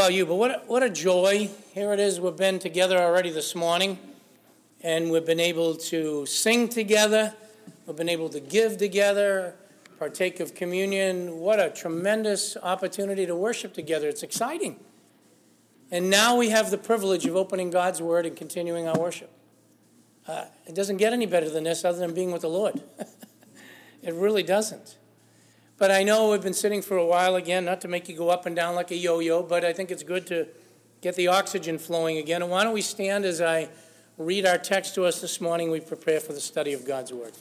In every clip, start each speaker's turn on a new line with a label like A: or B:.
A: about you, but what what a joy. Here it is. We've been together already this morning, and we've been able to sing together. We've been able to give together, partake of communion. What a tremendous opportunity to worship together. It's exciting. And now we have the privilege of opening God's Word and continuing our worship. Uh, it doesn't get any better than this other than being with the Lord. it really doesn't. But I know we've been sitting for a while again, not to make you go up and down like a yo yo, but I think it's good to get the oxygen flowing again. And why don't we stand as I read our text to us this morning? We prepare for the study of God's Word.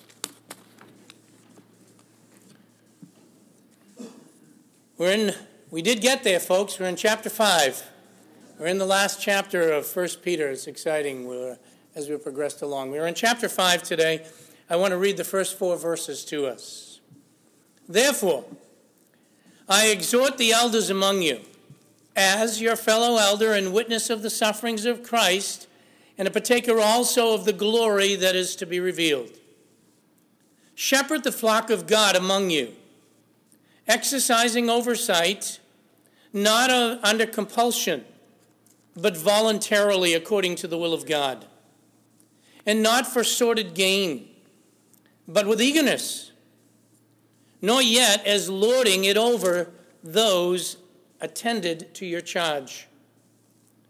A: We're in, we did get there, folks. We're in chapter 5. We're in the last chapter of 1 Peter. It's exciting we're, as we progressed along. We're in chapter 5 today. I want to read the first four verses to us. Therefore, I exhort the elders among you, as your fellow elder and witness of the sufferings of Christ, and a partaker also of the glory that is to be revealed. Shepherd the flock of God among you, exercising oversight, not uh, under compulsion, but voluntarily according to the will of God, and not for sordid gain, but with eagerness nor yet as lording it over those attended to your charge,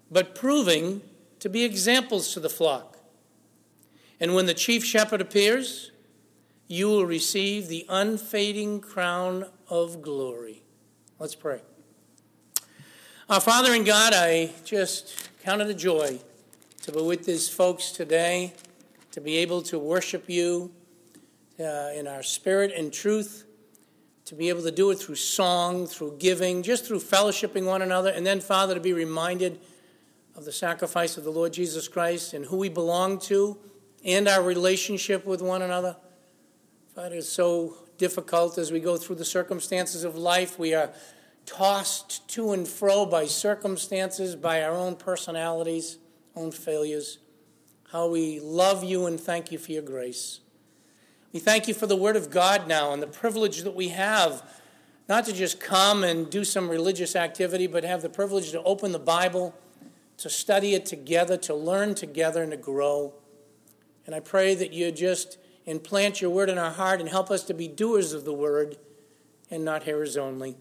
A: but proving to be examples to the flock. And when the chief shepherd appears, you will receive the unfading crown of glory. Let's pray. Our Father in God, I just count it a joy to be with these folks today, to be able to worship you uh, in our spirit and truth to be able to do it through song, through giving, just through fellowshipping one another, and then, Father, to be reminded of the sacrifice of the Lord Jesus Christ and who we belong to and our relationship with one another. Father, it's so difficult as we go through the circumstances of life. We are tossed to and fro by circumstances, by our own personalities, own failures. How we love you and thank you for your grace. We thank you for the Word of God now and the privilege that we have not to just come and do some religious activity, but have the privilege to open the Bible, to study it together, to learn together, and to grow. And I pray that you just implant your Word in our heart and help us to be doers of the Word and not hearers only.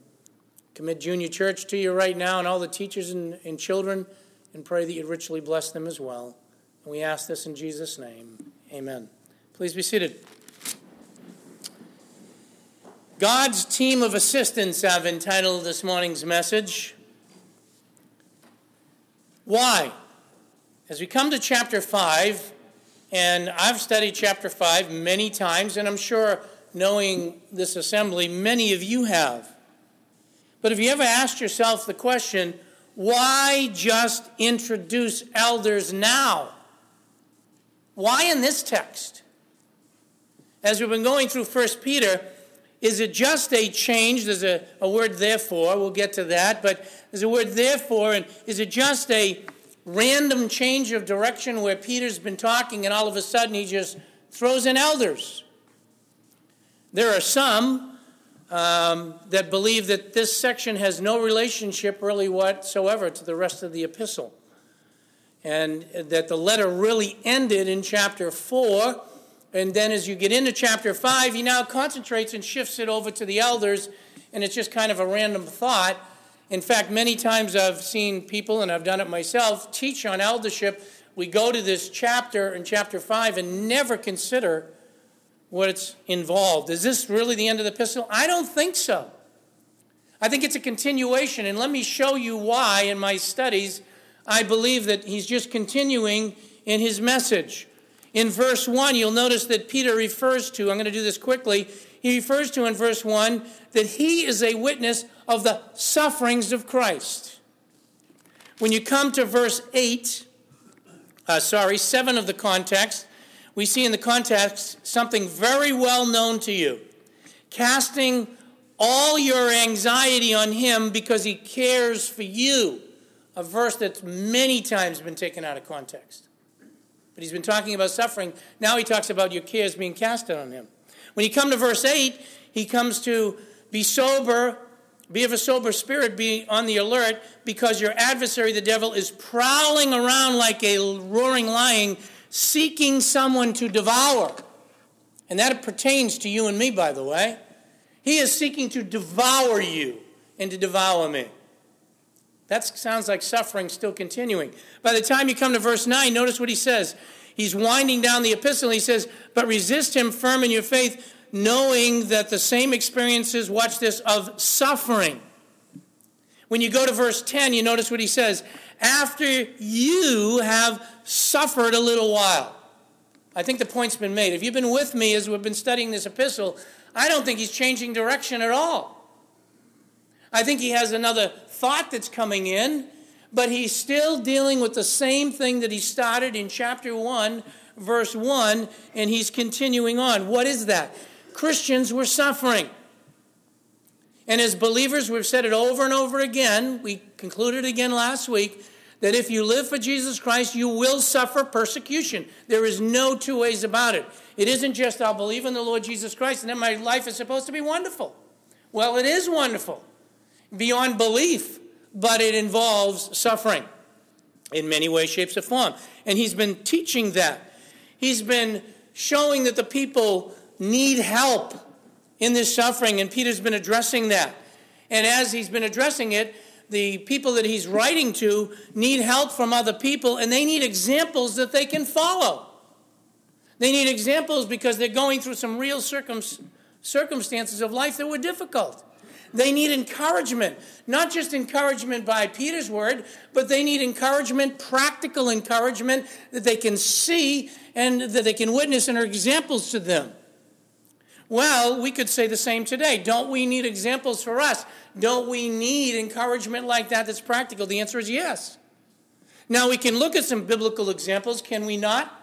A: Commit Junior Church to you right now and all the teachers and, and children, and pray that you richly bless them as well. And we ask this in Jesus' name. Amen. Please be seated. God's team of assistants, I've entitled this morning's message. Why? As we come to chapter 5, and I've studied chapter 5 many times, and I'm sure knowing this assembly, many of you have. But have you ever asked yourself the question, why just introduce elders now? Why in this text? As we've been going through 1 Peter, is it just a change? There's a, a word therefore, we'll get to that, but there's a word therefore, and is it just a random change of direction where Peter's been talking and all of a sudden he just throws in elders? There are some um, that believe that this section has no relationship really whatsoever to the rest of the epistle. And that the letter really ended in chapter 4 and then as you get into chapter 5, he now concentrates and shifts it over to the elders, and it's just kind of a random thought. In fact, many times I've seen people, and I've done it myself, teach on eldership. We go to this chapter in chapter 5 and never consider what's involved. Is this really the end of the epistle? I don't think so. I think it's a continuation, and let me show you why in my studies I believe that he's just continuing in his message. In verse 1, you'll notice that Peter refers to, I'm going to do this quickly, he refers to in verse 1 that he is a witness of the sufferings of Christ. When you come to verse 8, uh, sorry, 7 of the context, we see in the context something very well known to you. Casting all your anxiety on him because he cares for you. A verse that's many times been taken out of context. But he's been talking about suffering. Now he talks about your cares being casted on him. When you come to verse 8, he comes to be sober, Be of a sober spirit, be on the alert, because your adversary, the devil, is prowling around like a roaring lion, seeking someone to devour. And that pertains to you and me, by the way. He is seeking to devour you and to devour me. That sounds like suffering still continuing. By the time you come to verse 9, notice what he says. He's winding down the epistle. He says, But resist him firm in your faith, knowing that the same experiences, watch this, of suffering. When you go to verse 10, you notice what he says after you have suffered a little while. I think the point's been made. If you've been with me as we've been studying this epistle, I don't think he's changing direction at all. I think he has another thought that's coming in, but he's still dealing with the same thing that he started in chapter 1, verse 1, and he's continuing on. What is that? Christians were suffering. And as believers, we've said it over and over again. We concluded again last week that if you live for Jesus Christ, you will suffer persecution. There is no two ways about it. It isn't just I'll believe in the Lord Jesus Christ and then my life is supposed to be wonderful. Well, it is wonderful beyond belief, but it involves suffering in many ways, shapes, or form. And he's been teaching that. He's been showing that the people need help in this suffering, and Peter's been addressing that. And as he's been addressing it, the people that he's writing to need help from other people, and they need examples that they can follow. They need examples because they're going through some real circum- circumstances of life that were difficult. They need encouragement, not just encouragement by Peter's word, but they need encouragement, practical encouragement that they can see and that they can witness and are examples to them. Well, we could say the same today. Don't we need examples for us? Don't we need encouragement like that that's practical? The answer is yes. Now, we can look at some biblical examples, can we not?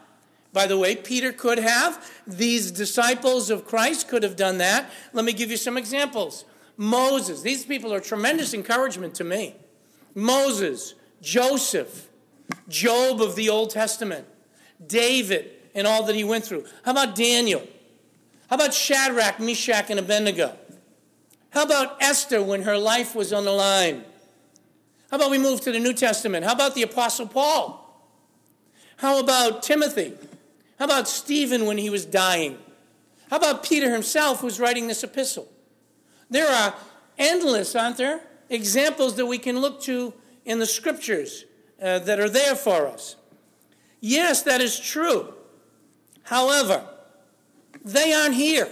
A: By the way, Peter could have. These disciples of Christ could have done that. Let me give you some examples. Moses, these people are tremendous encouragement to me. Moses, Joseph, Job of the Old Testament, David, and all that he went through. How about Daniel? How about Shadrach, Meshach, and Abednego? How about Esther when her life was on the line? How about we move to the New Testament? How about the Apostle Paul? How about Timothy? How about Stephen when he was dying? How about Peter himself who's writing this epistle? There are endless, aren't there, examples that we can look to in the scriptures uh, that are there for us. Yes, that is true. However, they aren't here.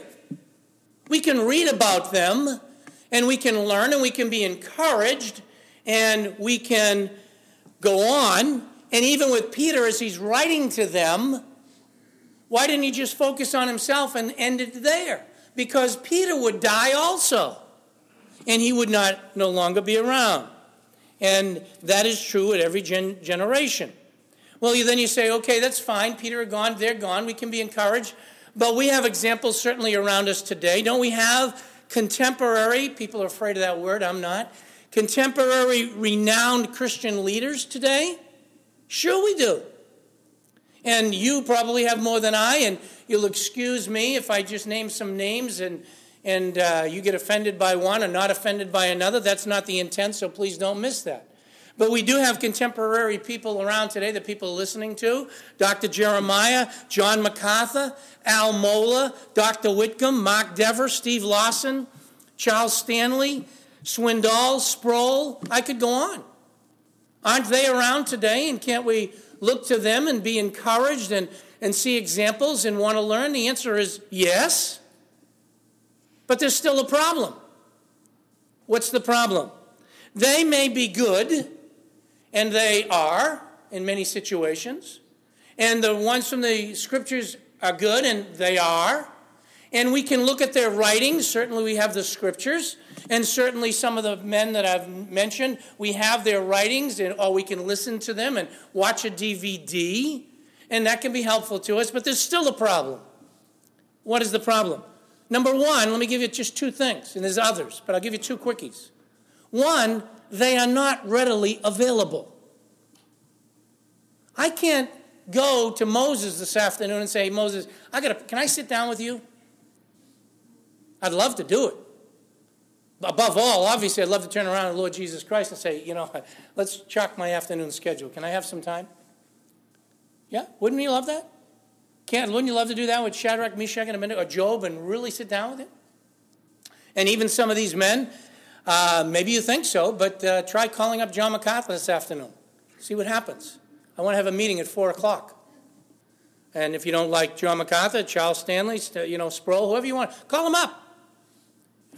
A: We can read about them and we can learn and we can be encouraged and we can go on. And even with Peter, as he's writing to them, why didn't he just focus on himself and end it there? Because Peter would die also, and he would not no longer be around. And that is true at every gen- generation. Well, then you say, okay, that's fine. Peter are gone, they're gone. We can be encouraged. But we have examples certainly around us today. Don't we have contemporary, people are afraid of that word, I'm not, contemporary renowned Christian leaders today? Sure, we do. And you probably have more than I, and you'll excuse me if I just name some names and, and uh, you get offended by one and not offended by another. That's not the intent, so please don't miss that. But we do have contemporary people around today that people are listening to Dr. Jeremiah, John MacArthur, Al Mohler, Dr. Whitcomb, Mark Dever, Steve Lawson, Charles Stanley, Swindoll, Sproul. I could go on. Aren't they around today? And can't we look to them and be encouraged and, and see examples and want to learn? The answer is yes. But there's still a problem. What's the problem? They may be good and they are in many situations. And the ones from the scriptures are good, and they are. And we can look at their writings. Certainly, we have the scriptures. And certainly, some of the men that I've mentioned, we have their writings, and, or we can listen to them and watch a DVD. And that can be helpful to us. But there's still a problem. What is the problem? Number one, let me give you just two things, and there's others, but I'll give you two quickies. One, they are not readily available. I can't go to Moses this afternoon and say, Moses, I gotta, can I sit down with you? I'd love to do it. Above all, obviously, I'd love to turn around to Lord Jesus Christ and say, you know, let's chalk my afternoon schedule. Can I have some time? Yeah? Wouldn't you love that? Can't, wouldn't you love to do that with Shadrach, Meshach, and a minute, or Job, and really sit down with him? And even some of these men, uh, maybe you think so, but uh, try calling up John MacArthur this afternoon. See what happens. I want to have a meeting at 4 o'clock. And if you don't like John MacArthur, Charles Stanley, you know, Sproul, whoever you want, call them up.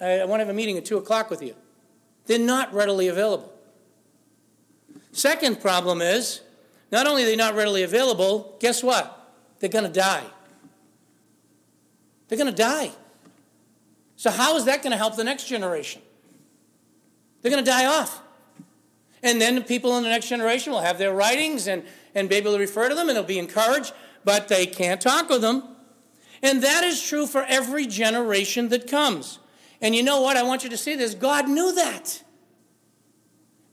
A: I, want to have a meeting at 2 o'clock with you. They're not readily available. Second problem is, not only are they not readily available, guess what? They're going to die. They're going to die. So, how is that going to help the next generation? They're going to die off. And then the people in the next generation will have their writings and, and be able to refer to them and they'll be encouraged, but they can't talk with them. And that is true for every generation that comes. And you know what? I want you to see this. God knew that.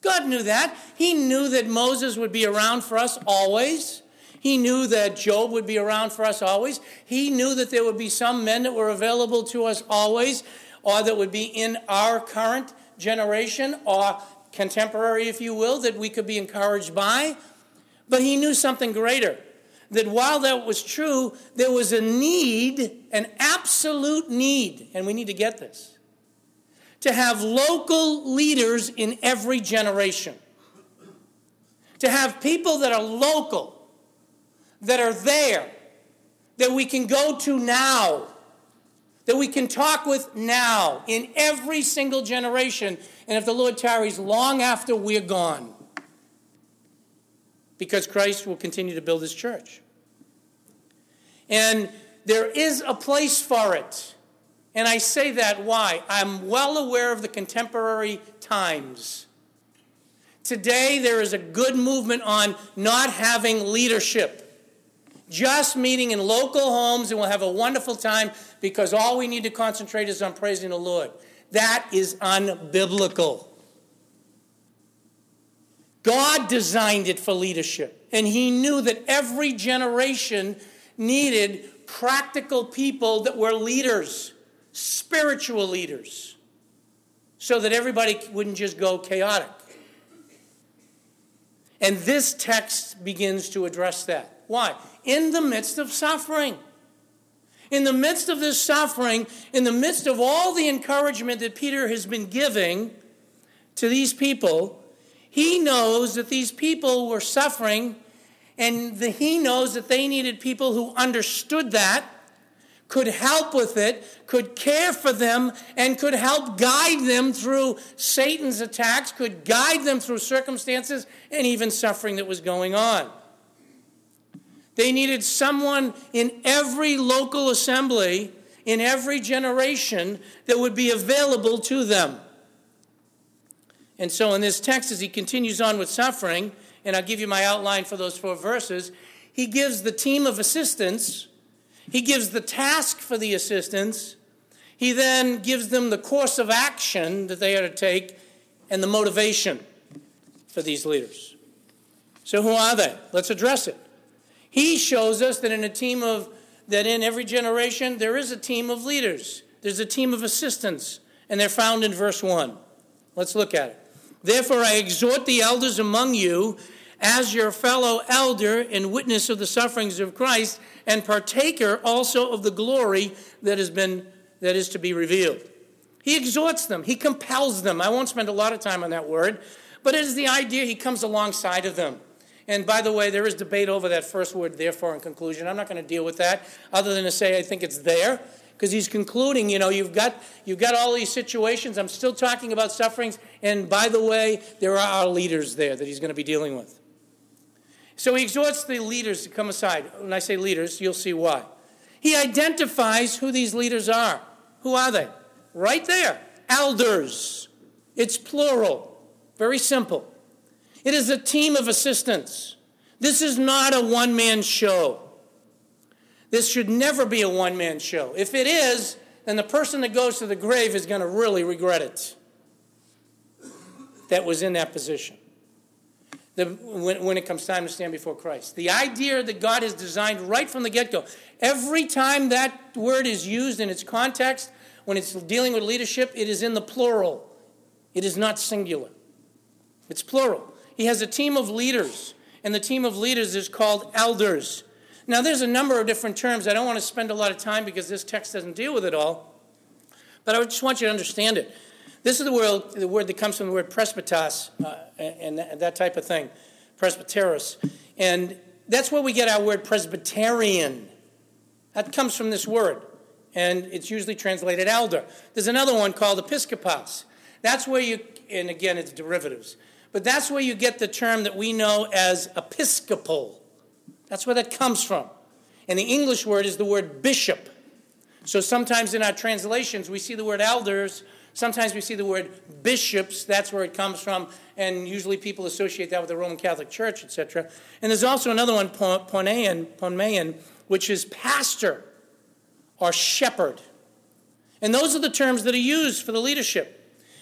A: God knew that. He knew that Moses would be around for us always. He knew that Job would be around for us always. He knew that there would be some men that were available to us always, or that would be in our current generation, or contemporary, if you will, that we could be encouraged by. But he knew something greater that while that was true, there was a need, an absolute need, and we need to get this, to have local leaders in every generation. To have people that are local, that are there, that we can go to now, that we can talk with now in every single generation, and if the Lord tarries long after we're gone because Christ will continue to build his church. And there is a place for it. And I say that why? I'm well aware of the contemporary times. Today, there is a good movement on not having leadership, just meeting in local homes, and we'll have a wonderful time because all we need to concentrate is on praising the Lord. That is unbiblical. God designed it for leadership, and He knew that every generation needed practical people that were leaders, spiritual leaders, so that everybody wouldn't just go chaotic. And this text begins to address that. Why? In the midst of suffering. In the midst of this suffering, in the midst of all the encouragement that Peter has been giving to these people, he knows that these people were suffering, and the, he knows that they needed people who understood that, could help with it, could care for them, and could help guide them through Satan's attacks, could guide them through circumstances and even suffering that was going on. They needed someone in every local assembly, in every generation, that would be available to them. And so in this text, as he continues on with suffering, and I'll give you my outline for those four verses, he gives the team of assistants, he gives the task for the assistants, he then gives them the course of action that they are to take and the motivation for these leaders. So who are they? Let's address it. He shows us that in a team of that in every generation there is a team of leaders. There's a team of assistants, and they're found in verse 1. Let's look at it. Therefore, I exhort the elders among you as your fellow elder and witness of the sufferings of Christ and partaker also of the glory that has been that is to be revealed. He exhorts them, he compels them. I won't spend a lot of time on that word, but it is the idea he comes alongside of them. And by the way, there is debate over that first word, therefore, in conclusion. I'm not going to deal with that, other than to say I think it's there because he's concluding, you know, you've got, you've got all these situations. I'm still talking about sufferings. And by the way, there are our leaders there that he's going to be dealing with. So he exhorts the leaders to come aside. When I say leaders, you'll see why. He identifies who these leaders are. Who are they? Right there. Elders. It's plural. Very simple. It is a team of assistants. This is not a one man show. This should never be a one man show. If it is, then the person that goes to the grave is going to really regret it that was in that position the, when, when it comes time to stand before Christ. The idea that God has designed right from the get go, every time that word is used in its context, when it's dealing with leadership, it is in the plural. It is not singular. It's plural. He has a team of leaders, and the team of leaders is called elders. Now, there's a number of different terms. I don't want to spend a lot of time because this text doesn't deal with it all, but I just want you to understand it. This is the word, the word that comes from the word presbytos uh, and, and that type of thing, presbyteros. And that's where we get our word Presbyterian. That comes from this word, and it's usually translated elder. There's another one called episkopos. That's where you, and again, it's derivatives, but that's where you get the term that we know as episcopal. That's where that comes from. And the English word is the word bishop. So sometimes in our translations, we see the word elders. Sometimes we see the word bishops. That's where it comes from. And usually people associate that with the Roman Catholic Church, etc. And there's also another one, ponean, ponean, which is pastor or shepherd. And those are the terms that are used for the leadership.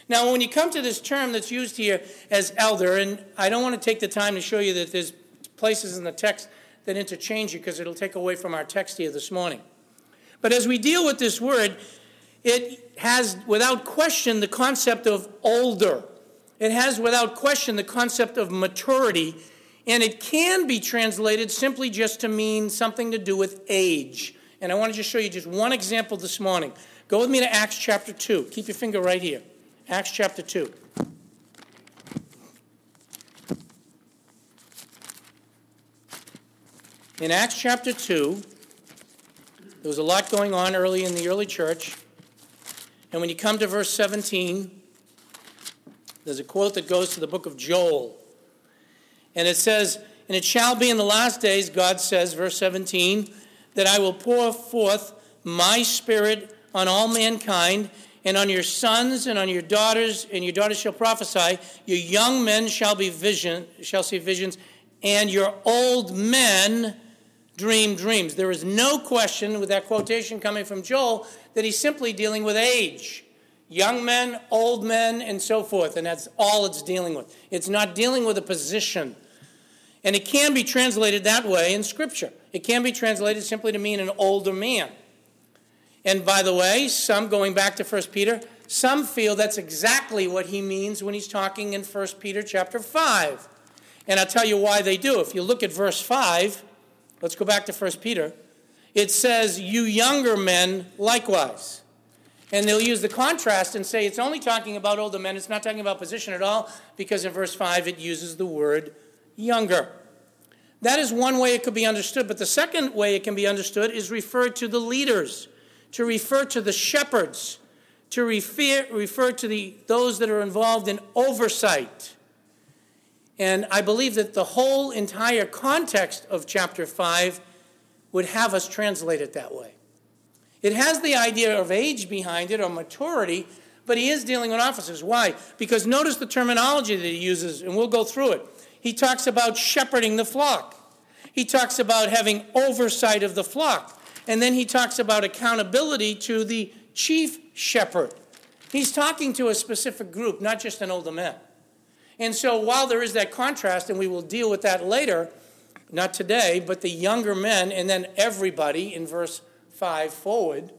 A: Now, when you come to this term that's used here as elder, and I don't want to take the time to show you that there's places in the text that interchange you because it'll take away from our text here this morning. But as we deal with this word, it has without question the concept of older. It has without question the concept of maturity, and it can be translated simply just to mean something to do with age. And I want to just show you just one example this morning. Go with me to Acts chapter 2. Keep your finger right here. Acts chapter 2. In Acts chapter 2, there was a lot going on early in the early church. And when you come to verse 17, there's a quote that goes to the book of Joel. And it says, And it shall be in the last days, God says, verse 17, that I will pour forth my spirit on all mankind, and on your sons and on your daughters, and your daughters shall prophesy. Your young men shall be vision, shall see visions, and your old men dream dreams. There is no question with that quotation coming from Joel that he's simply dealing with age. Young men, old men, and so forth, and that's all it's dealing with. It's not dealing with a position. And it can be translated that way in Scripture. It can be translated simply to mean an older man. And by the way, some, going back to 1 Peter, some feel that's exactly what he means when he's talking in 1 Peter chapter 5. And I'll tell you why they do. If you look at verse 5, let's go back to 1 Peter, it says, You younger men likewise. And they'll use the contrast and say it's only talking about older men, it's not talking about position at all, because in verse 5 it uses the word younger. That is one way it could be understood. But the second way it can be understood is referred to the leaders to refer to the shepherds, to refer, refer to the, those that are involved in oversight. And I believe that the whole entire context of chapter 5 would have us translate it that way. It has the idea of age behind it or maturity, but he is dealing with officers. Why? Because notice the terminology that he uses, and we'll go through it. He talks about shepherding the flock, he talks about having oversight of the flock. And then he talks about accountability to the chief shepherd. He's talking to a specific group, not just an older man. And so while there is that contrast, and we will deal with that later, not today, but the younger men and then everybody in verse 5 forward,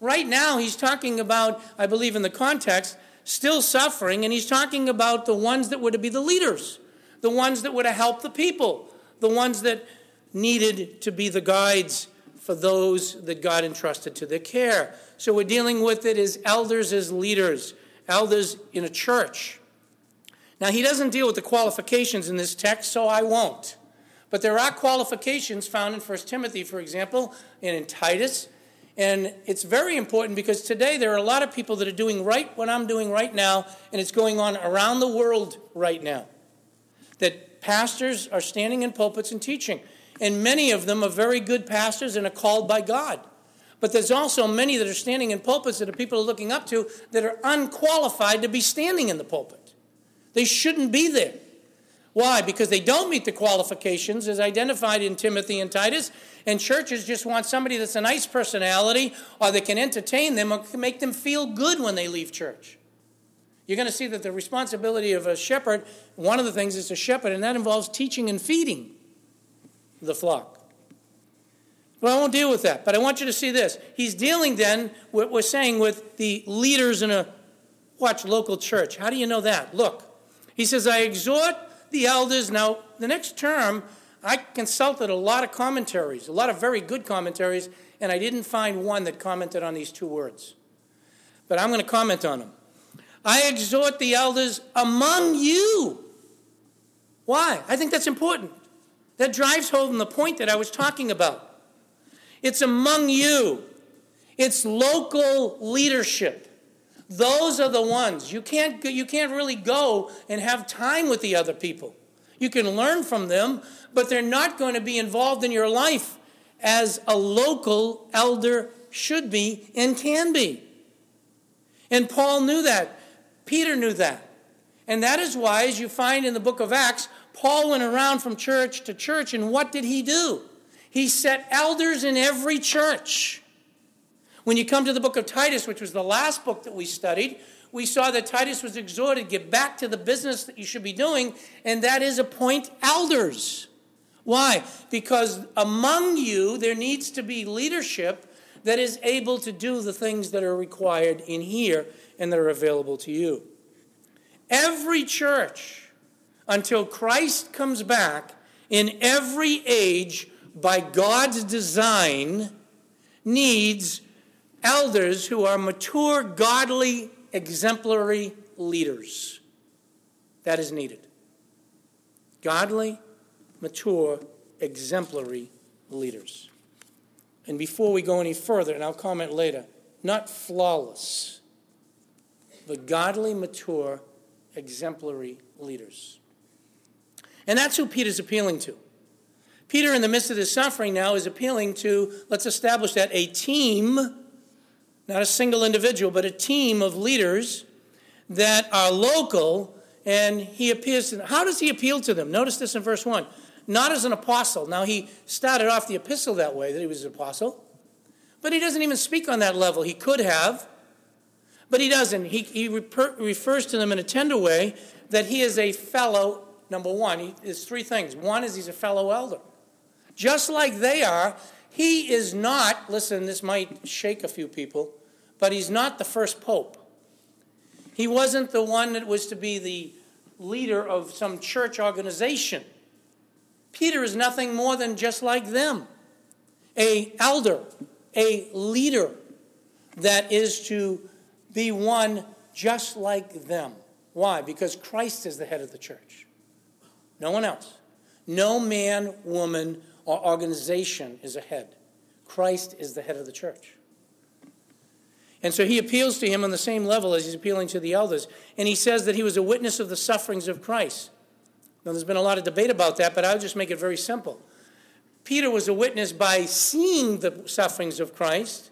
A: right now he's talking about, I believe in the context, still suffering, and he's talking about the ones that were to be the leaders, the ones that were to help the people, the ones that needed to be the guides for those that God entrusted to their care. So we're dealing with it as elders, as leaders, elders in a church. Now, he doesn't deal with the qualifications in this text, so I won't. But there are qualifications found in 1 Timothy, for example, and in Titus. And it's very important because today there are a lot of people that are doing right what I'm doing right now, and it's going on around the world right now. That pastors are standing in pulpits and teaching. And many of them are very good pastors and are called by God. But there's also many that are standing in pulpits that are people are looking up to that are unqualified to be standing in the pulpit. They shouldn't be there. Why? Because they don't meet the qualifications as identified in Timothy and Titus, and churches just want somebody that's a nice personality or that can entertain them or can make them feel good when they leave church. You're going to see that the responsibility of a shepherd, one of the things is a shepherd, and that involves teaching and feeding the flock. Well, I won't deal with that, but I want you to see this. He's dealing then, what we're saying, with the leaders in a, watch, local church. How do you know that? Look, he says, I exhort the elders. Now, the next term, I consulted a lot of commentaries, a lot of very good commentaries, and I didn't find one that commented on these two words. But I'm going to comment on them. I exhort the elders among you. Why? I think that's important. That drives home the point that I was talking about. It's among you, it's local leadership. Those are the ones. You can't, you can't really go and have time with the other people. You can learn from them, but they're not going to be involved in your life as a local elder should be and can be. And Paul knew that. Peter knew that. And that is why, as you find in the book of Acts, Paul went around from church to church, and what did he do? He set elders in every church. When you come to the book of Titus, which was the last book that we studied, we saw that Titus was exhorted, get back to the business that you should be doing, and that is appoint elders. Why? Because among you there needs to be leadership that is able to do the things that are required in here and that are available to you. Every church, until Christ comes back, in every age, by God's design, needs elders who are mature, godly, exemplary leaders. That is needed. Godly, mature, exemplary leaders. And before we go any further, and I'll comment later, not flawless, but godly, mature, exemplary leaders. And that's who Peter's appealing to. Peter, in the midst of his suffering now, is appealing to, let's establish that, a team, not a single individual, but a team of leaders that are local, and he appeals to them. How does he appeal to them? Notice this in verse 1 not as an apostle. Now, he started off the epistle that way, that he was an apostle, but he doesn't even speak on that level. He could have, but he doesn't. He, he reper, refers to them in a tender way that he is a fellow, number one. He, there's three things. One is he's a fellow elder. Just like they are, he is not, listen, this might shake a few people, but he's not the first pope. He wasn't the one that was to be the leader of some church organization. Peter is nothing more than just like them a elder, a leader that is to be one just like them. Why? Because Christ is the head of the church. No one else. No man, woman, or organization is a head. Christ is the head of the church. And so he appeals to him on the same level as he's appealing to the elders. And he says that he was a witness of the sufferings of Christ. Now, there's been a lot of debate about that, but I'll just make it very simple. Peter was a witness by seeing the sufferings of Christ,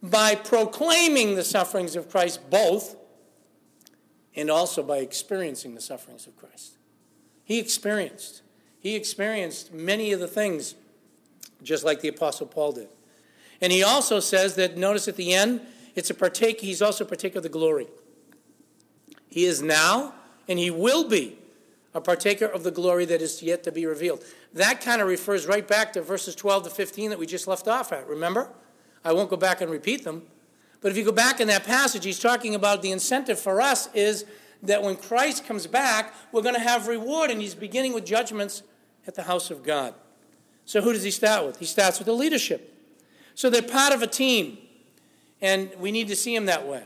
A: by proclaiming the sufferings of Christ, both, and also by experiencing the sufferings of Christ. He experienced. He experienced many of the things just like the Apostle Paul did. And he also says that, notice at the end, it's a partake, he's also a partaker of the glory. He is now, and he will be a partaker of the glory that is yet to be revealed. That kind of refers right back to verses 12 to 15 that we just left off at, remember? I won't go back and repeat them. But if you go back in that passage, he's talking about the incentive for us is that when Christ comes back, we're going to have reward, and he's beginning with judgments at the house of God. So who does he start with? He starts with the leadership. So they're part of a team, and we need to see him that way.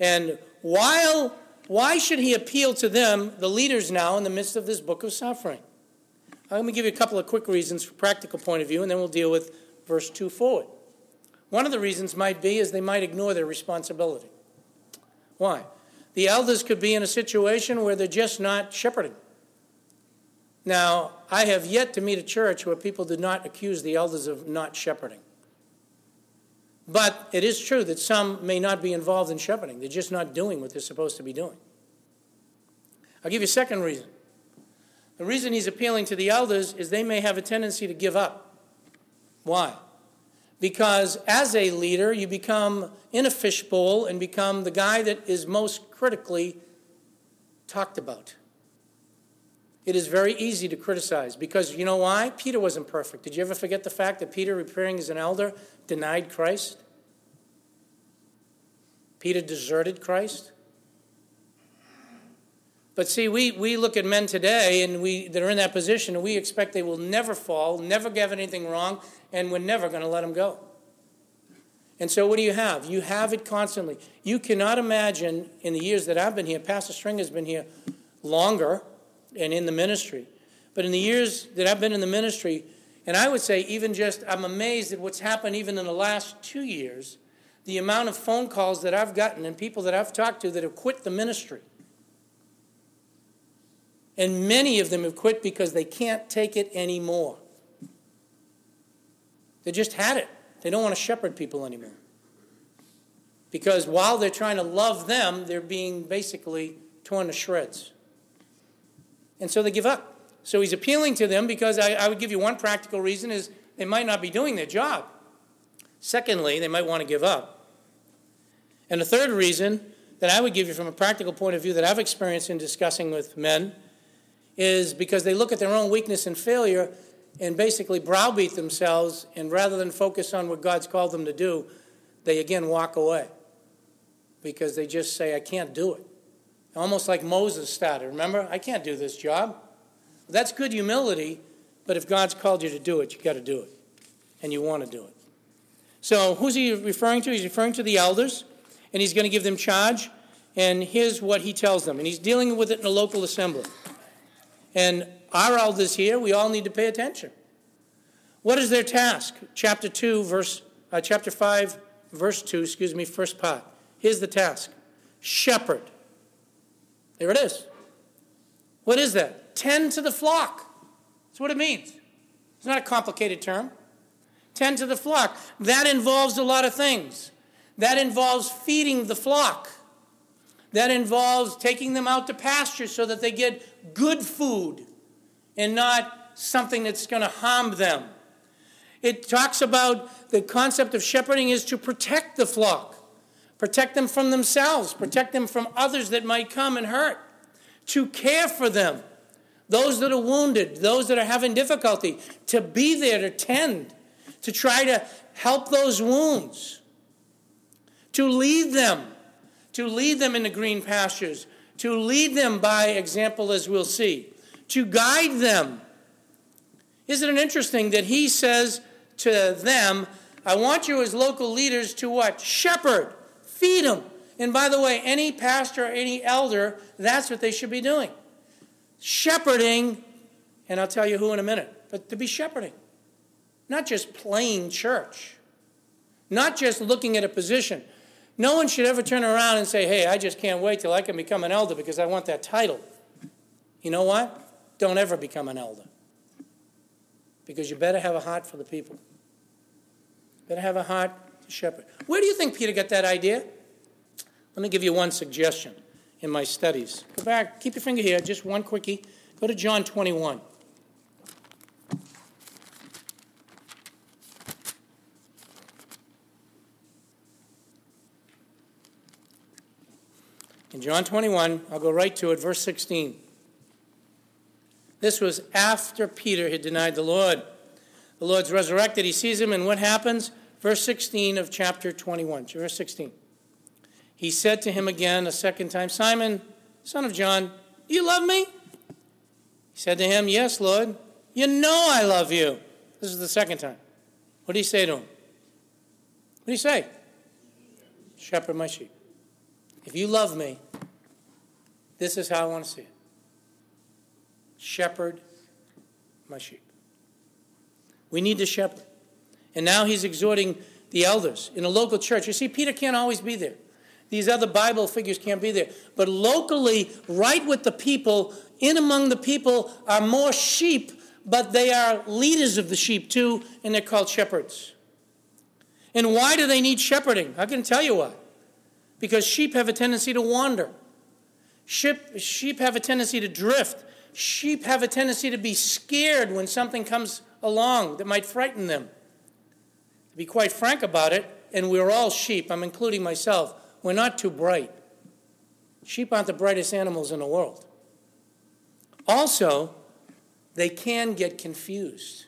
A: And while why should he appeal to them, the leaders now, in the midst of this book of suffering? Uh, let me give you a couple of quick reasons from a practical point of view, and then we'll deal with verse 2 forward. One of the reasons might be is they might ignore their responsibility. Why? The elders could be in a situation where they're just not shepherding. Now, I have yet to meet a church where people did not accuse the elders of not shepherding. But it is true that some may not be involved in shepherding. They're just not doing what they're supposed to be doing. I'll give you a second reason. The reason he's appealing to the elders is they may have a tendency to give up. Why? Because as a leader, you become in a fishbowl and become the guy that is most critically talked about. it is very easy to criticize because you know why? Peter wasn't perfect. Did you ever forget the fact that Peter, appearing as an elder, denied Christ? Peter deserted Christ? But see, we, we look at men today and we that are in that position and we expect they will never fall, never get anything wrong, and we're never going to let them go. And so, what do you have? You have it constantly. You cannot imagine in the years that I've been here, Pastor String has been here longer and in the ministry. But in the years that I've been in the ministry, and I would say, even just, I'm amazed at what's happened even in the last two years, the amount of phone calls that I've gotten and people that I've talked to that have quit the ministry. And many of them have quit because they can't take it anymore. They just had it. They don't want to shepherd people anymore. Because while they're trying to love them, they're being basically torn to shreds. And so they give up. So he's appealing to them because I, I would give you one practical reason is they might not be doing their job. Secondly, they might want to give up. And the third reason that I would give you from a practical point of view that I've experienced in discussing with men is because they look at their own weakness and failure and basically browbeat themselves, and rather than focus on what God's called them to do, they again walk away because they just say, I can't do it. Almost like Moses started. Remember, I can't do this job. That's good humility, but if God's called you to do it, you've got to do it, and you want to do it. So, who's he referring to? He's referring to the elders, and he's going to give them charge. And here's what he tells them, and he's dealing with it in a local assembly. And our elders here, we all need to pay attention. What is their task? Chapter 2, verse, uh, chapter 5, verse 2, excuse me, first part. Here's the task shepherd. There it is. What is that? Tend to the flock. That's what it means. It's not a complicated term. Tend to the flock. That involves a lot of things. That involves feeding the flock. That involves taking them out to pasture so that they get good food and not something that's going to harm them. It talks about the concept of shepherding is to protect the flock, protect them from themselves, protect them from others that might come and hurt, to care for them, those that are wounded, those that are having difficulty, to be there to tend, to try to help those wounds, to lead them, to lead them into green pastures, to lead them by example, as we'll see to guide them. Isn't it interesting that he says to them, I want you as local leaders to what? Shepherd, feed them. And by the way, any pastor or any elder, that's what they should be doing. Shepherding, and I'll tell you who in a minute, but to be shepherding. Not just playing church, not just looking at a position. No one should ever turn around and say, Hey, I just can't wait till I can become an elder because I want that title. You know what? Don't ever become an elder. Because you better have a heart for the people. Better have a heart to shepherd. Where do you think Peter got that idea? Let me give you one suggestion in my studies. Go back, keep your finger here, just one quickie. Go to John 21. In John 21, I'll go right to it, verse 16. This was after Peter had denied the Lord. The Lord's resurrected. He sees him, and what happens? Verse 16 of chapter 21. Verse 16. He said to him again a second time, Simon, son of John, do you love me? He said to him, Yes, Lord. You know I love you. This is the second time. What did he say to him? What did he say? Shepherd my sheep. If you love me, this is how I want to see it shepherd my sheep. We need to shepherd. And now he's exhorting the elders in a local church. You see, Peter can't always be there. These other Bible figures can't be there. But locally, right with the people, in among the people are more sheep, but they are leaders of the sheep too, and they're called shepherds. And why do they need shepherding? I can tell you why. Because sheep have a tendency to wander. Sheep, sheep have a tendency to drift. Sheep have a tendency to be scared when something comes along that might frighten them. To be quite frank about it, and we're all sheep, I'm including myself, we're not too bright. Sheep aren't the brightest animals in the world. Also, they can get confused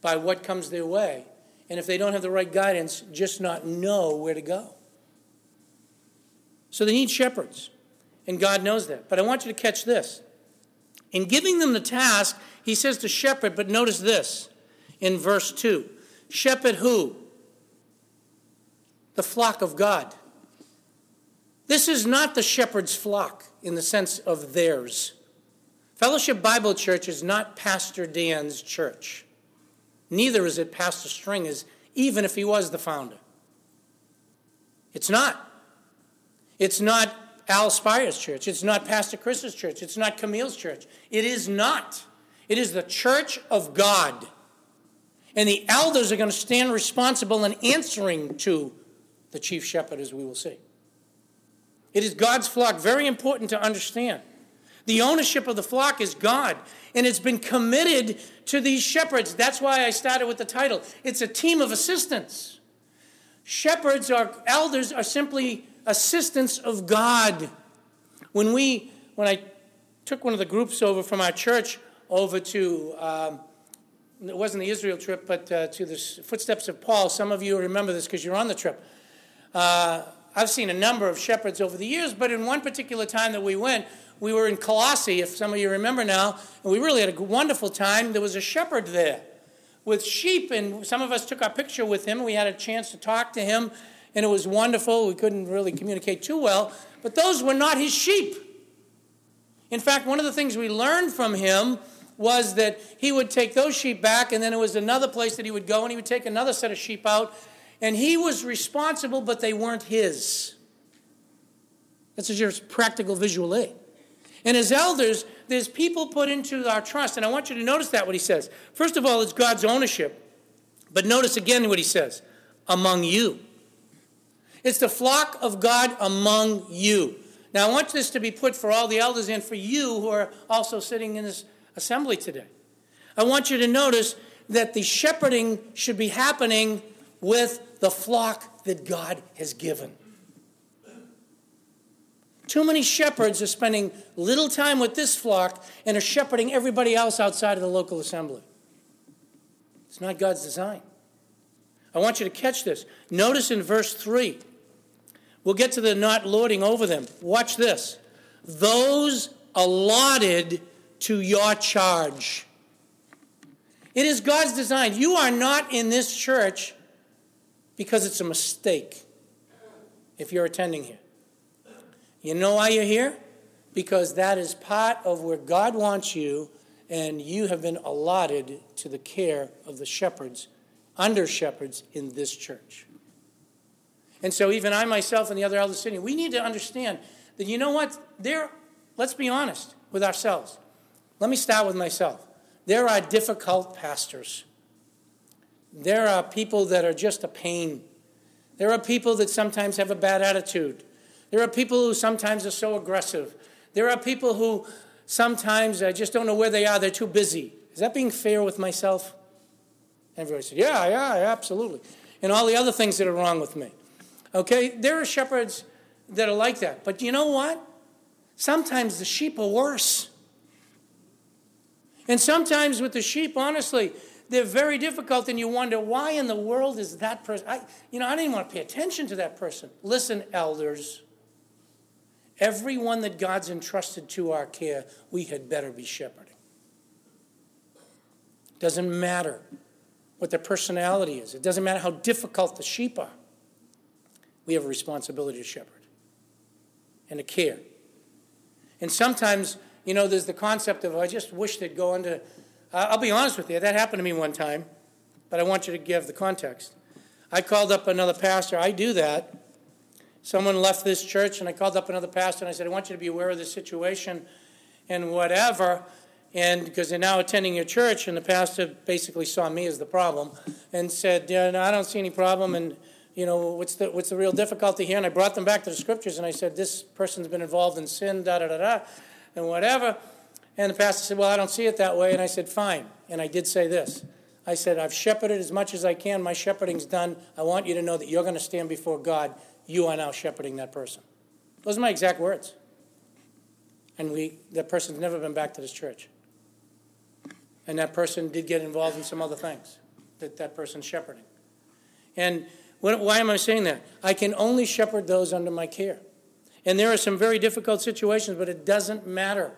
A: by what comes their way. And if they don't have the right guidance, just not know where to go. So they need shepherds. And God knows that. But I want you to catch this. In giving them the task, he says to shepherd, but notice this in verse 2 Shepherd who? The flock of God. This is not the shepherd's flock in the sense of theirs. Fellowship Bible Church is not Pastor Dan's church. Neither is it Pastor Stringer's, even if he was the founder. It's not. It's not Al Spire's church. It's not Pastor Chris's church. It's not Camille's church. It is not. It is the church of God. And the elders are going to stand responsible and answering to the chief shepherd, as we will see. It is God's flock, very important to understand. The ownership of the flock is God, and it's been committed to these shepherds. That's why I started with the title. It's a team of assistants. Shepherds or elders are simply assistants of God. When we, when I took one of the groups over from our church over to, um, it wasn't the Israel trip, but uh, to the footsteps of Paul. Some of you remember this because you're on the trip. Uh, I've seen a number of shepherds over the years, but in one particular time that we went, we were in Colossae, if some of you remember now, and we really had a wonderful time. There was a shepherd there with sheep, and some of us took our picture with him. We had a chance to talk to him, and it was wonderful. We couldn't really communicate too well, but those were not his sheep. In fact, one of the things we learned from him was that he would take those sheep back, and then it was another place that he would go, and he would take another set of sheep out, and he was responsible, but they weren't his. That's just practical visual aid. And as elders, there's people put into our trust, and I want you to notice that what he says. First of all, it's God's ownership. But notice again what he says among you. It's the flock of God among you. Now, I want this to be put for all the elders and for you who are also sitting in this assembly today. I want you to notice that the shepherding should be happening with the flock that God has given. Too many shepherds are spending little time with this flock and are shepherding everybody else outside of the local assembly. It's not God's design. I want you to catch this. Notice in verse 3, we'll get to the not lording over them. Watch this. Those allotted to your charge. It is God's design. You are not in this church because it's a mistake if you're attending here. You know why you're here? Because that is part of where God wants you, and you have been allotted to the care of the shepherds, under shepherds in this church. And so, even I myself and the other elders sitting, we need to understand that you know what? There, let's be honest with ourselves. Let me start with myself. There are difficult pastors. There are people that are just a pain. There are people that sometimes have a bad attitude. There are people who sometimes are so aggressive. There are people who sometimes I just don't know where they are. They're too busy. Is that being fair with myself? Everybody said, Yeah, yeah, absolutely. And all the other things that are wrong with me. Okay, there are shepherds that are like that. But you know what? Sometimes the sheep are worse. And sometimes with the sheep, honestly, they're very difficult, and you wonder why in the world is that person? I, you know, I didn't want to pay attention to that person. Listen, elders, everyone that God's entrusted to our care, we had better be shepherding. Doesn't matter what their personality is. It doesn't matter how difficult the sheep are. We have a responsibility to shepherd and to care. And sometimes, you know, there's the concept of I just wish they'd go into I'll be honest with you, that happened to me one time, but I want you to give the context. I called up another pastor. I do that. Someone left this church, and I called up another pastor and I said, I want you to be aware of the situation and whatever. And because they're now attending your church, and the pastor basically saw me as the problem and said, yeah, no, I don't see any problem. And, you know, what's the, what's the real difficulty here? And I brought them back to the scriptures and I said, this person's been involved in sin, da da da da, and whatever. And the pastor said, Well, I don't see it that way. And I said, Fine. And I did say this I said, I've shepherded as much as I can. My shepherding's done. I want you to know that you're going to stand before God. You are now shepherding that person. Those are my exact words. And we, that person's never been back to this church. And that person did get involved in some other things that that person's shepherding. And what, why am I saying that? I can only shepherd those under my care. And there are some very difficult situations, but it doesn't matter.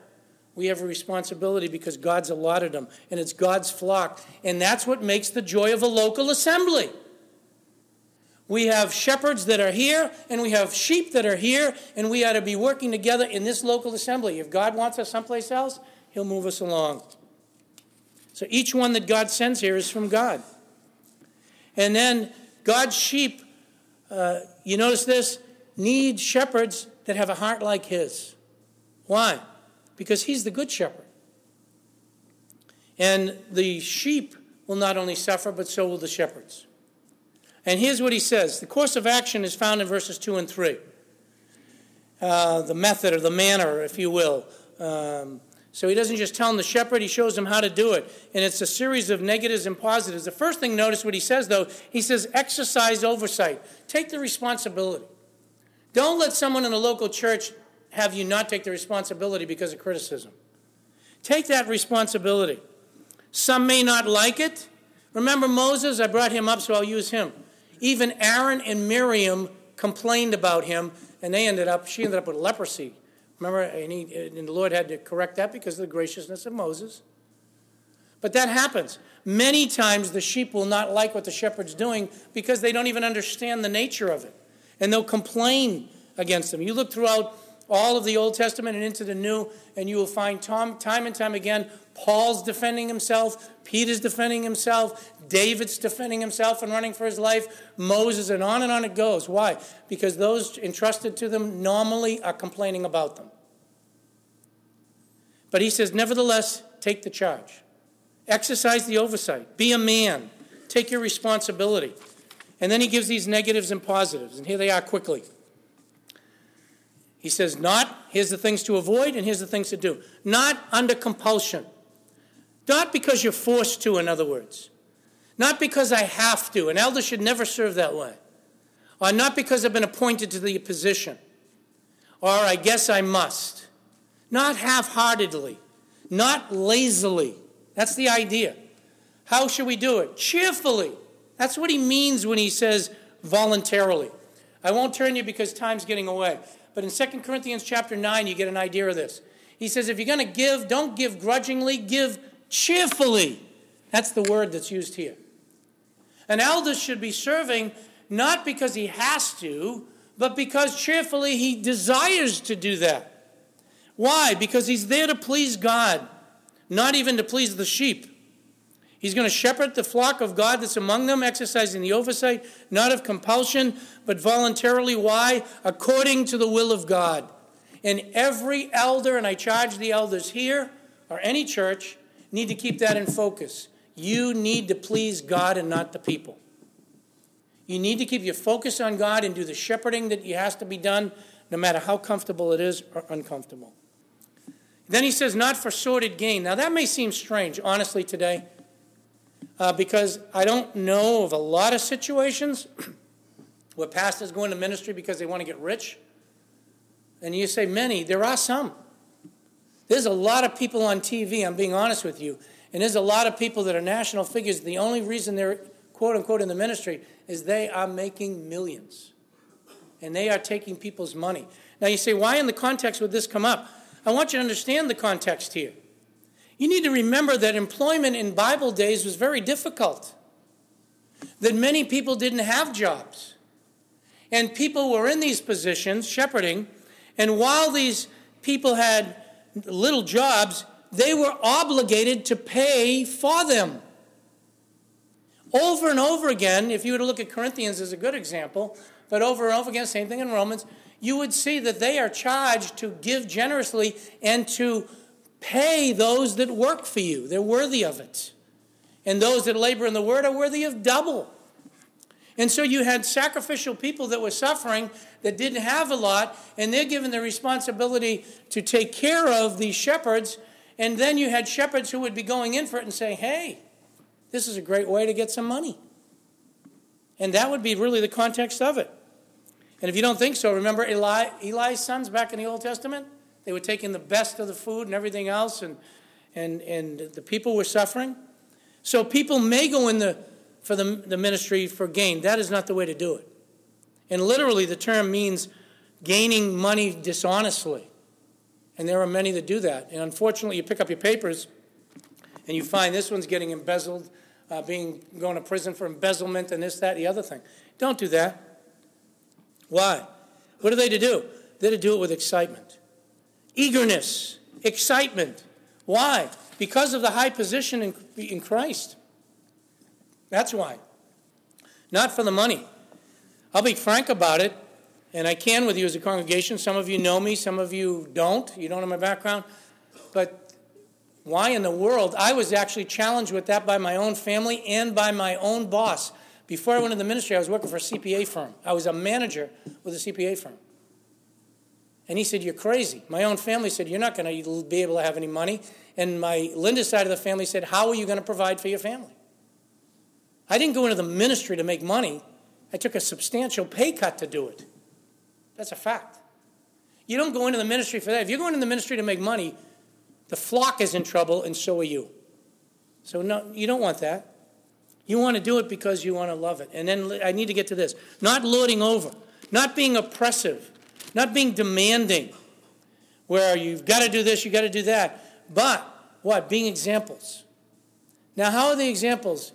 A: We have a responsibility because God's allotted them, and it's God's flock. And that's what makes the joy of a local assembly. We have shepherds that are here, and we have sheep that are here, and we ought to be working together in this local assembly. If God wants us someplace else, He'll move us along. So each one that God sends here is from God. And then God's sheep, uh, you notice this, need shepherds that have a heart like His. Why? Because He's the good shepherd. And the sheep will not only suffer, but so will the shepherds. And here's what he says the course of action is found in verses 2 and 3. Uh, the method or the manner, if you will. Um, so he doesn't just tell him the shepherd, he shows him how to do it. And it's a series of negatives and positives. The first thing, notice what he says, though. He says, exercise oversight. Take the responsibility. Don't let someone in a local church have you not take the responsibility because of criticism. Take that responsibility. Some may not like it. Remember Moses? I brought him up, so I'll use him. Even Aaron and Miriam complained about him, and they ended up, she ended up with leprosy. Remember, and, he, and the Lord had to correct that because of the graciousness of Moses. But that happens. Many times the sheep will not like what the shepherd's doing because they don't even understand the nature of it. And they'll complain against them. You look throughout all of the Old Testament and into the New, and you will find time, time and time again Paul's defending himself, Peter's defending himself, David's defending himself and running for his life, Moses, and on and on it goes. Why? Because those entrusted to them normally are complaining about them. But he says, nevertheless, take the charge. Exercise the oversight. Be a man. Take your responsibility. And then he gives these negatives and positives, and here they are quickly. He says, not, here's the things to avoid, and here's the things to do. Not under compulsion. Not because you're forced to, in other words. Not because I have to. An elder should never serve that way. Or not because I've been appointed to the position. Or I guess I must. Not half heartedly. Not lazily. That's the idea. How should we do it? Cheerfully. That's what he means when he says voluntarily. I won't turn you because time's getting away. But in 2 Corinthians chapter 9, you get an idea of this. He says, if you're going to give, don't give grudgingly, give cheerfully. That's the word that's used here. An elder should be serving not because he has to, but because cheerfully he desires to do that. Why? Because he's there to please God, not even to please the sheep. He's going to shepherd the flock of God that's among them, exercising the oversight, not of compulsion, but voluntarily. Why? According to the will of God. And every elder, and I charge the elders here or any church, need to keep that in focus. You need to please God and not the people. You need to keep your focus on God and do the shepherding that has to be done, no matter how comfortable it is or uncomfortable. Then he says, not for sordid gain. Now, that may seem strange, honestly, today, uh, because I don't know of a lot of situations where pastors go into ministry because they want to get rich. And you say many, there are some. There's a lot of people on TV, I'm being honest with you, and there's a lot of people that are national figures. The only reason they're quote unquote in the ministry is they are making millions. And they are taking people's money. Now you say, why in the context would this come up? I want you to understand the context here. You need to remember that employment in Bible days was very difficult, that many people didn't have jobs. And people were in these positions, shepherding, and while these people had little jobs, they were obligated to pay for them. Over and over again, if you were to look at Corinthians as a good example, but over and over again, same thing in Romans, you would see that they are charged to give generously and to pay those that work for you. They're worthy of it. And those that labor in the word are worthy of double. And so you had sacrificial people that were suffering that didn't have a lot, and they're given the responsibility to take care of these shepherds. And then you had shepherds who would be going in for it and saying, hey, this is a great way to get some money. And that would be really the context of it. And if you don't think so, remember Eli, Eli's sons back in the Old Testament? They were taking the best of the food and everything else, and, and, and the people were suffering. So people may go in the, for the, the ministry for gain. That is not the way to do it. And literally, the term means gaining money dishonestly. And there are many that do that. And unfortunately, you pick up your papers and you find this one's getting embezzled, uh, being going to prison for embezzlement and this, that, the other thing. Don't do that. Why? What are they to do? They're to do it with excitement, eagerness, excitement. Why? Because of the high position in, in Christ. That's why. Not for the money. I'll be frank about it, and I can with you as a congregation. Some of you know me, some of you don't. You don't know my background. But why in the world? I was actually challenged with that by my own family and by my own boss. Before I went into the ministry, I was working for a CPA firm. I was a manager with a CPA firm. And he said, You're crazy. My own family said, You're not going to be able to have any money. And my Linda side of the family said, How are you going to provide for your family? I didn't go into the ministry to make money. I took a substantial pay cut to do it. That's a fact. You don't go into the ministry for that. If you're going into the ministry to make money, the flock is in trouble, and so are you. So, no, you don't want that. You want to do it because you want to love it. And then I need to get to this not lording over, not being oppressive, not being demanding, where you've got to do this, you've got to do that, but what? Being examples. Now, how are the examples?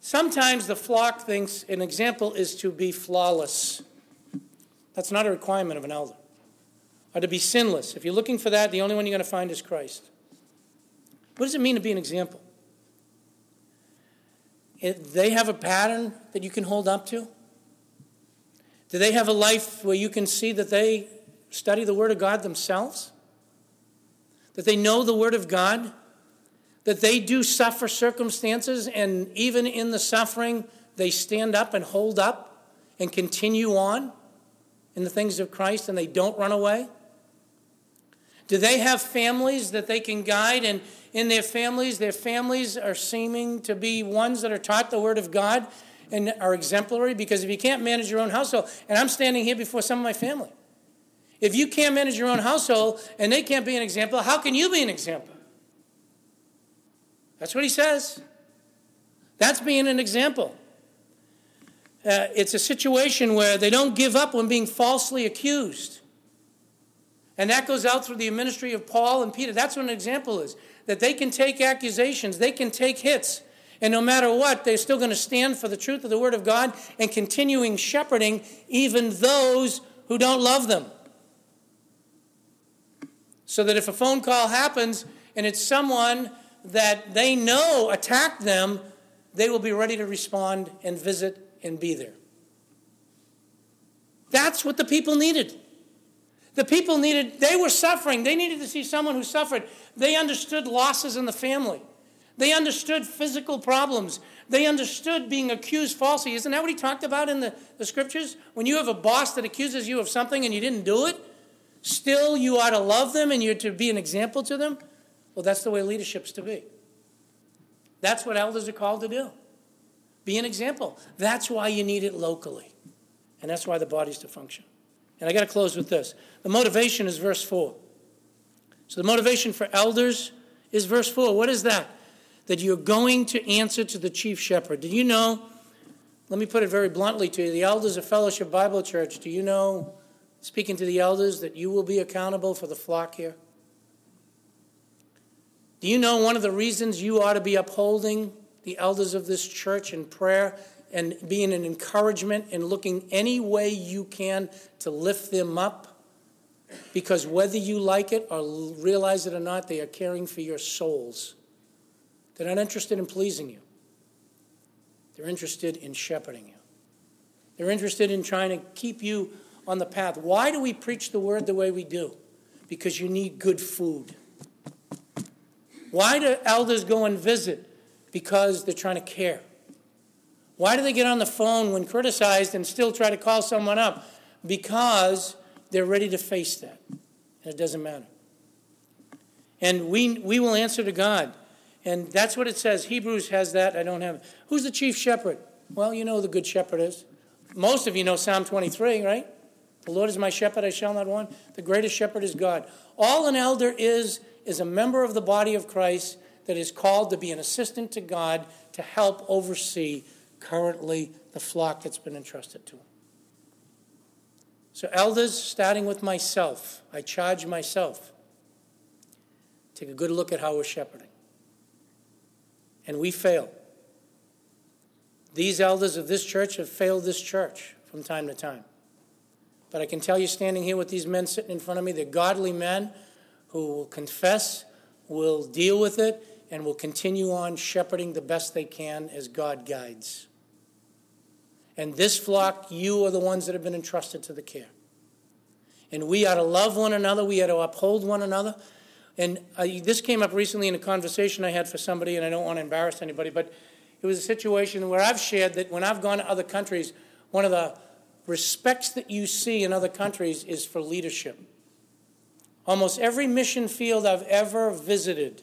A: Sometimes the flock thinks an example is to be flawless. That's not a requirement of an elder. Or to be sinless. If you're looking for that, the only one you're going to find is Christ. What does it mean to be an example? they have a pattern that you can hold up to? Do they have a life where you can see that they study the Word of God themselves? That they know the Word of God? That they do suffer circumstances, and even in the suffering, they stand up and hold up and continue on in the things of Christ and they don't run away? Do they have families that they can guide? And in their families, their families are seeming to be ones that are taught the Word of God and are exemplary because if you can't manage your own household, and I'm standing here before some of my family, if you can't manage your own household and they can't be an example, how can you be an example? That's what he says. That's being an example. Uh, it's a situation where they don't give up when being falsely accused. And that goes out through the ministry of Paul and Peter. That's what an example is. That they can take accusations, they can take hits, and no matter what, they're still going to stand for the truth of the Word of God and continuing shepherding even those who don't love them. So that if a phone call happens and it's someone that they know attacked them, they will be ready to respond and visit and be there. That's what the people needed. The people needed, they were suffering. They needed to see someone who suffered. They understood losses in the family. They understood physical problems. They understood being accused falsely. Isn't that what he talked about in the, the scriptures? When you have a boss that accuses you of something and you didn't do it, still you are to love them and you're to be an example to them. Well, that's the way leadership's to be. That's what elders are called to do. Be an example. That's why you need it locally. And that's why the body's to function. And I got to close with this. The motivation is verse 4. So the motivation for elders is verse 4. What is that? that you're going to answer to the chief shepherd. Do you know? Let me put it very bluntly to you the elders of Fellowship Bible Church, do you know, speaking to the elders, that you will be accountable for the flock here? Do you know one of the reasons you ought to be upholding the elders of this church in prayer and being an encouragement and looking any way you can to lift them up? Because whether you like it or realize it or not, they are caring for your souls. They're not interested in pleasing you, they're interested in shepherding you. They're interested in trying to keep you on the path. Why do we preach the word the way we do? Because you need good food. Why do elders go and visit? Because they're trying to care. Why do they get on the phone when criticized and still try to call someone up? Because they're ready to face that. And it doesn't matter. And we, we will answer to God. And that's what it says. Hebrews has that. I don't have it. Who's the chief shepherd? Well, you know who the good shepherd is. Most of you know Psalm 23, right? The Lord is my shepherd, I shall not want. The greatest shepherd is God. All an elder is, is a member of the body of Christ that is called to be an assistant to God to help oversee currently the flock that's been entrusted to him. So, elders, starting with myself, I charge myself. Take a good look at how we're shepherding. And we fail. These elders of this church have failed this church from time to time. But I can tell you, standing here with these men sitting in front of me, they're godly men who will confess, will deal with it, and will continue on shepherding the best they can as God guides. And this flock, you are the ones that have been entrusted to the care. And we are to love one another, we are to uphold one another. And I, this came up recently in a conversation I had for somebody, and I don't want to embarrass anybody, but it was a situation where I've shared that when I've gone to other countries, one of the respects that you see in other countries is for leadership. Almost every mission field I've ever visited,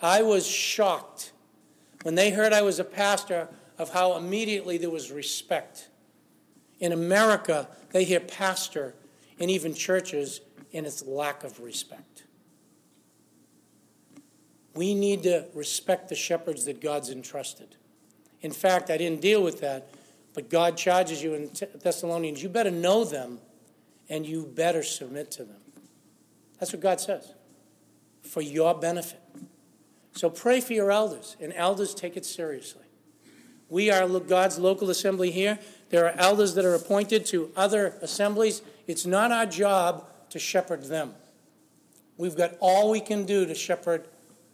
A: I was shocked when they heard I was a pastor of how immediately there was respect. In America, they hear pastor and even churches in its lack of respect. We need to respect the shepherds that God's entrusted. In fact, I didn't deal with that, but God charges you in Thessalonians, you better know them and you better submit to them. That's what God says for your benefit. So pray for your elders, and elders take it seriously. We are God's local assembly here. There are elders that are appointed to other assemblies. It's not our job to shepherd them. We've got all we can do to shepherd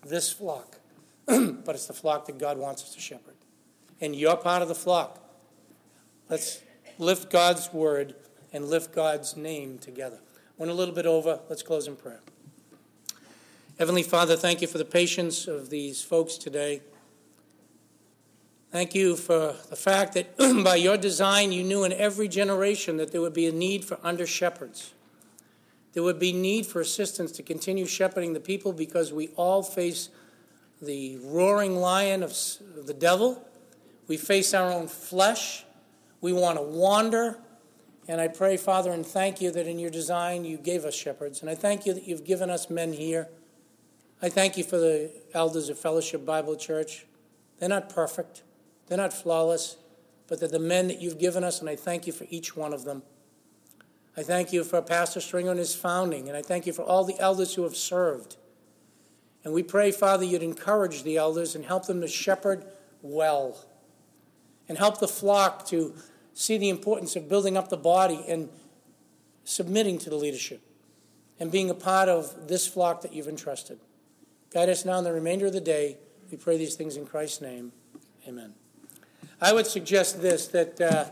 A: this flock, but it's the flock that God wants us to shepherd. And you're part of the flock. Let's lift God's word and lift God's name together. Went a little bit over. Let's close in prayer. Heavenly Father, thank you for the patience of these folks today. Thank you for the fact that by your design, you knew in every generation that there would be a need for under shepherds. There would be need for assistance to continue shepherding the people because we all face the roaring lion of the devil. We face our own flesh. We want to wander. And I pray, Father, and thank you that in your design you gave us shepherds. And I thank you that you've given us men here. I thank you for the elders of Fellowship Bible Church. They're not perfect. They're not flawless, but they're the men that you've given us, and I thank you for each one of them. I thank you for Pastor Stringer and his founding, and I thank you for all the elders who have served. And we pray, Father, you'd encourage the elders and help them to shepherd well, and help the flock to see the importance of building up the body and submitting to the leadership and being a part of this flock that you've entrusted. Guide us now in the remainder of the day. We pray these things in Christ's name. Amen. I would suggest this that uh,